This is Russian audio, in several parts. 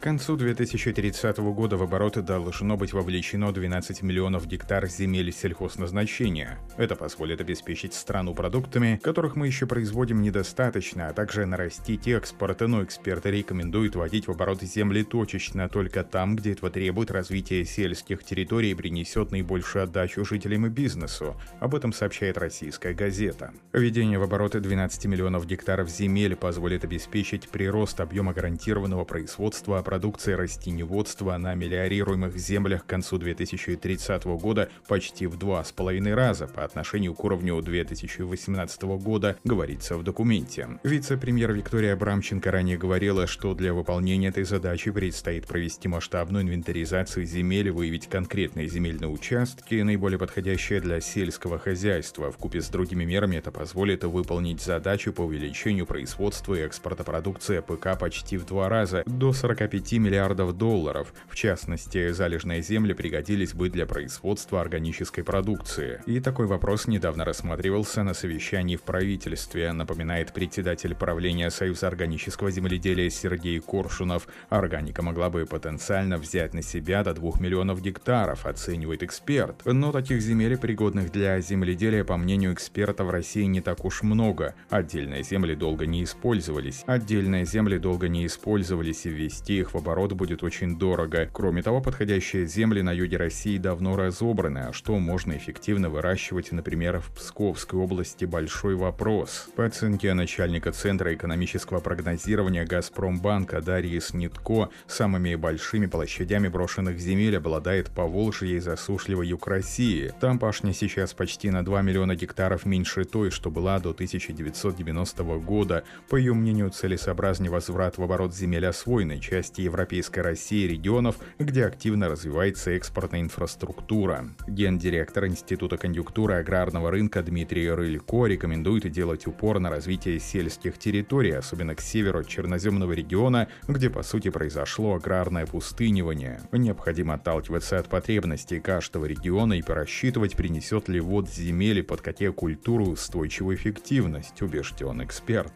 К концу 2030 года в обороты должно быть вовлечено 12 миллионов гектар земель сельхозназначения. Это позволит обеспечить страну продуктами, которых мы еще производим недостаточно, а также нарастить экспорт, но эксперты рекомендуют вводить в оборот земли точечно только там, где этого требует развитие сельских территорий и принесет наибольшую отдачу жителям и бизнесу. Об этом сообщает российская газета. Введение в обороты 12 миллионов гектаров земель позволит обеспечить прирост объема гарантированного производства продукции растениеводства на мелиорируемых землях к концу 2030 года почти в два с половиной раза по отношению к уровню 2018 года, говорится в документе. Вице-премьер Виктория Абрамченко ранее говорила, что для выполнения этой задачи предстоит провести масштабную инвентаризацию земель, выявить конкретные земельные участки, наиболее подходящие для сельского хозяйства. В купе с другими мерами это позволит выполнить задачу по увеличению производства и экспорта продукции ПК почти в два раза, до 45 5 миллиардов долларов. В частности, залежные земли пригодились бы для производства органической продукции. И такой вопрос недавно рассматривался на совещании в правительстве, напоминает председатель правления Союза органического земледелия Сергей Коршунов. Органика могла бы потенциально взять на себя до 2 миллионов гектаров, оценивает эксперт. Но таких земель, пригодных для земледелия, по мнению эксперта, в России не так уж много. Отдельные земли долго не использовались. Отдельные земли долго не использовались, и ввести их в оборот будет очень дорого. Кроме того, подходящие земли на юге России давно разобраны, а что можно эффективно выращивать, например, в Псковской области – большой вопрос. По оценке начальника Центра экономического прогнозирования Газпромбанка Дарьи Снитко, самыми большими площадями брошенных земель обладает Поволжье и засушливый юг России. Там пашня сейчас почти на 2 миллиона гектаров меньше той, что была до 1990 года. По ее мнению, целесообразнее возврат в оборот земель освоенной части Европейской России регионов, где активно развивается экспортная инфраструктура. Гендиректор Института конъюнктуры аграрного рынка Дмитрий Рылько рекомендует делать упор на развитие сельских территорий, особенно к северу от черноземного региона, где по сути произошло аграрное пустынивание. Необходимо отталкиваться от потребностей каждого региона и просчитывать, принесет ли ввод земель и под какие культуры устойчивую эффективность, убежден эксперт.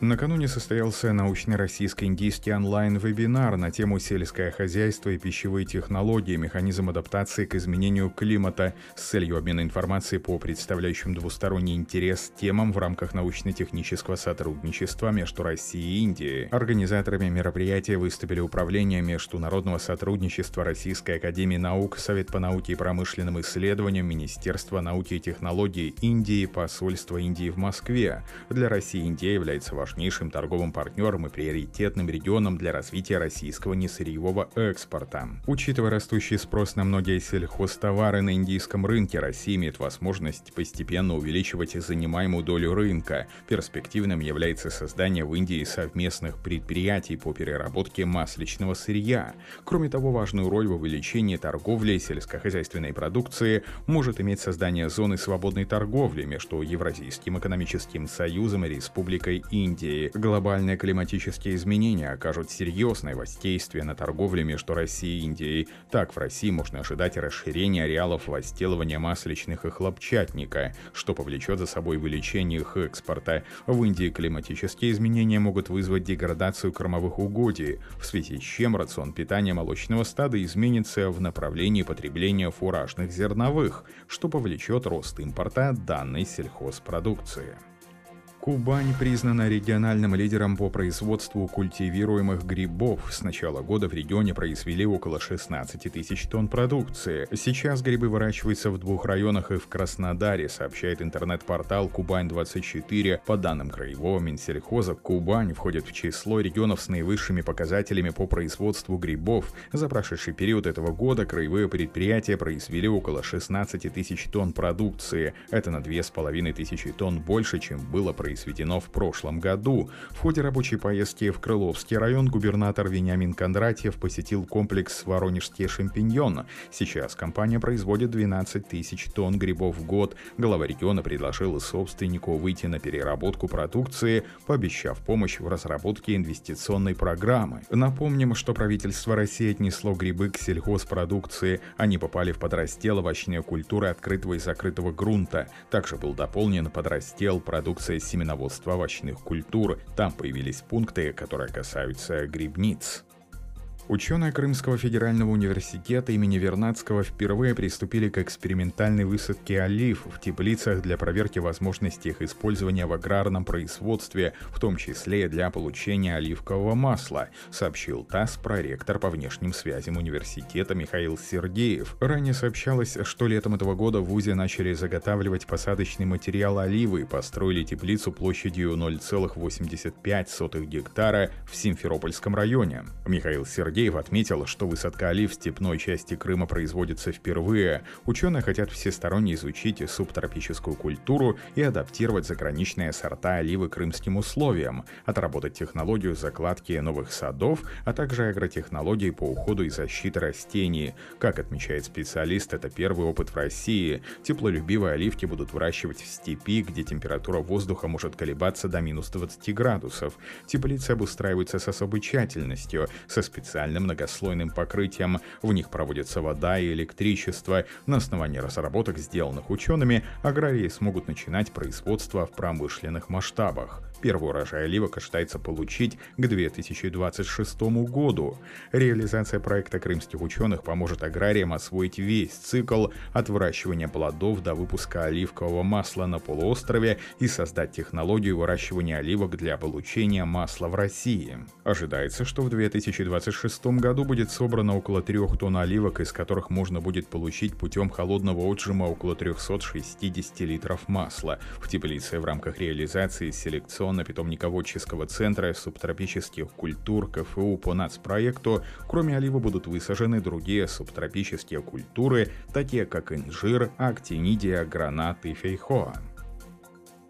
Накануне состоялся научный российско-индийский онлайн-вебинар на тему «Сельское хозяйство и пищевые технологии. Механизм адаптации к изменению климата» с целью обмена информацией по представляющим двусторонний интерес темам в рамках научно-технического сотрудничества между Россией и Индией. Организаторами мероприятия выступили Управление международного сотрудничества Российской Академии Наук, Совет по науке и промышленным исследованиям, Министерство науки и технологий Индии, Посольство Индии в Москве. Для России Индия является важным важнейшим торговым партнером и приоритетным регионом для развития российского несырьевого экспорта. Учитывая растущий спрос на многие сельхозтовары на индийском рынке, Россия имеет возможность постепенно увеличивать занимаемую долю рынка. Перспективным является создание в Индии совместных предприятий по переработке масличного сырья. Кроме того, важную роль в увеличении торговли сельскохозяйственной продукции может иметь создание зоны свободной торговли между Евразийским экономическим союзом и Республикой Индия Индии. Глобальные климатические изменения окажут серьезное воздействие на торговлю между Россией и Индией. Так, в России можно ожидать расширения ареалов возделывания масличных и хлопчатника, что повлечет за собой увеличение их экспорта. В Индии климатические изменения могут вызвать деградацию кормовых угодий, в связи с чем рацион питания молочного стада изменится в направлении потребления фуражных зерновых, что повлечет рост импорта данной сельхозпродукции. Кубань признана региональным лидером по производству культивируемых грибов. С начала года в регионе произвели около 16 тысяч тонн продукции. Сейчас грибы выращиваются в двух районах и в Краснодаре, сообщает интернет-портал Кубань-24. По данным Краевого Минсельхоза, Кубань входит в число регионов с наивысшими показателями по производству грибов. За прошедший период этого года краевые предприятия произвели около 16 тысяч тонн продукции. Это на 2,5 тысячи тонн больше, чем было произведено произведено в прошлом году. В ходе рабочей поездки в Крыловский район губернатор Вениамин Кондратьев посетил комплекс «Воронежский шампиньон». Сейчас компания производит 12 тысяч тонн грибов в год. Глава региона предложил собственнику выйти на переработку продукции, пообещав помощь в разработке инвестиционной программы. Напомним, что правительство России отнесло грибы к сельхозпродукции. Они попали в подраздел овощные культуры открытого и закрытого грунта. Также был дополнен подраздел продукция семеноводства овощных культур. Там появились пункты, которые касаются грибниц. Ученые Крымского федерального университета имени Вернадского впервые приступили к экспериментальной высадке олив в теплицах для проверки возможности их использования в аграрном производстве, в том числе для получения оливкового масла, сообщил ТАСС проректор по внешним связям университета Михаил Сергеев. Ранее сообщалось, что летом этого года в ВУЗе начали заготавливать посадочный материал оливы и построили теплицу площадью 0,85 гектара в Симферопольском районе. Михаил Сергеев Сергеев отметил, что высадка олив в степной части Крыма производится впервые. Ученые хотят всесторонне изучить субтропическую культуру и адаптировать заграничные сорта оливы крымским условиям, отработать технологию закладки новых садов, а также агротехнологии по уходу и защите растений. Как отмечает специалист, это первый опыт в России. Теплолюбивые оливки будут выращивать в степи, где температура воздуха может колебаться до минус 20 градусов. Теплицы обустраиваются с особой тщательностью, со специальными специальным многослойным покрытием. В них проводится вода и электричество. На основании разработок, сделанных учеными, аграрии смогут начинать производство в промышленных масштабах. Первый урожай оливок ожидается получить к 2026 году. Реализация проекта крымских ученых поможет аграриям освоить весь цикл от выращивания плодов до выпуска оливкового масла на полуострове и создать технологию выращивания оливок для получения масла в России. Ожидается, что в 2026 году будет собрано около 3 тонн оливок, из которых можно будет получить путем холодного отжима около 360 литров масла. В теплице в рамках реализации селекционного инновационно-питомниководческого центра субтропических культур КФУ по нацпроекту, кроме оливы будут высажены другие субтропические культуры, такие как инжир, актинидия, гранат и фейхоа.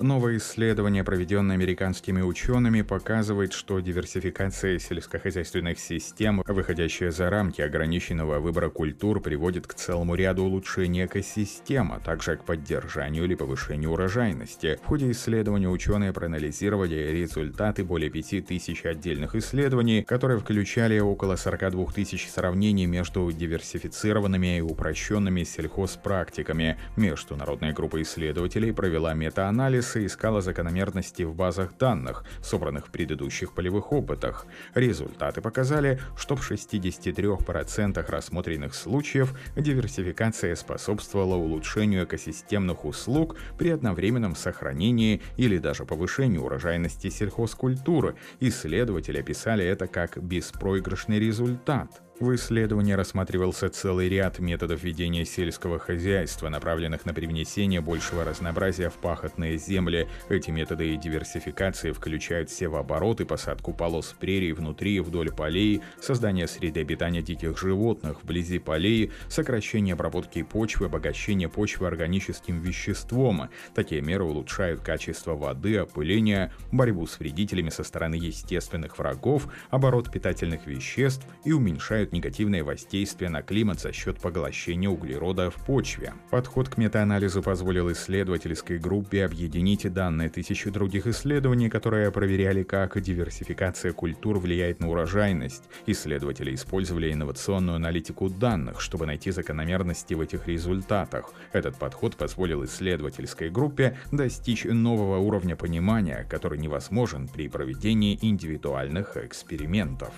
Новое исследование, проведенное американскими учеными, показывает, что диверсификация сельскохозяйственных систем, выходящая за рамки ограниченного выбора культур, приводит к целому ряду улучшений экосистем, а также к поддержанию или повышению урожайности. В ходе исследования ученые проанализировали результаты более 5000 отдельных исследований, которые включали около 42 тысяч сравнений между диверсифицированными и упрощенными сельхозпрактиками. Международная группа исследователей провела метаанализ Алиса искала закономерности в базах данных, собранных в предыдущих полевых опытах. Результаты показали, что в 63% рассмотренных случаев диверсификация способствовала улучшению экосистемных услуг при одновременном сохранении или даже повышению урожайности сельхозкультуры. Исследователи описали это как беспроигрышный результат. В исследовании рассматривался целый ряд методов ведения сельского хозяйства, направленных на привнесение большего разнообразия в пахотные земли. Эти методы диверсификации включают севооборот и посадку полос прерий внутри и вдоль полей, создание среды обитания диких животных вблизи полей, сокращение обработки почвы, обогащение почвы органическим веществом. Такие меры улучшают качество воды, опыление, борьбу с вредителями со стороны естественных врагов, оборот питательных веществ и уменьшают оказывают негативное воздействие на климат за счет поглощения углерода в почве. Подход к метаанализу позволил исследовательской группе объединить данные тысячи других исследований, которые проверяли, как диверсификация культур влияет на урожайность. Исследователи использовали инновационную аналитику данных, чтобы найти закономерности в этих результатах. Этот подход позволил исследовательской группе достичь нового уровня понимания, который невозможен при проведении индивидуальных экспериментов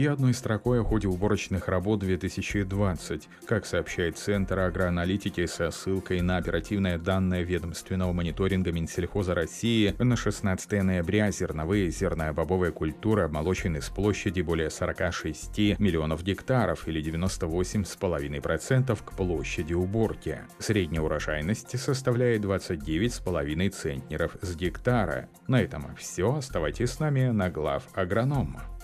и одной строкой о ходе уборочных работ 2020, как сообщает Центр агроаналитики со ссылкой на оперативные данные ведомственного мониторинга Минсельхоза России на 16 ноября зерновые и зерно-бобовые культуры обмолочены с площади более 46 миллионов гектаров или 98,5% к площади уборки. Средняя урожайность составляет 29,5 центнеров с гектара. На этом все. Оставайтесь с нами на глав агронома.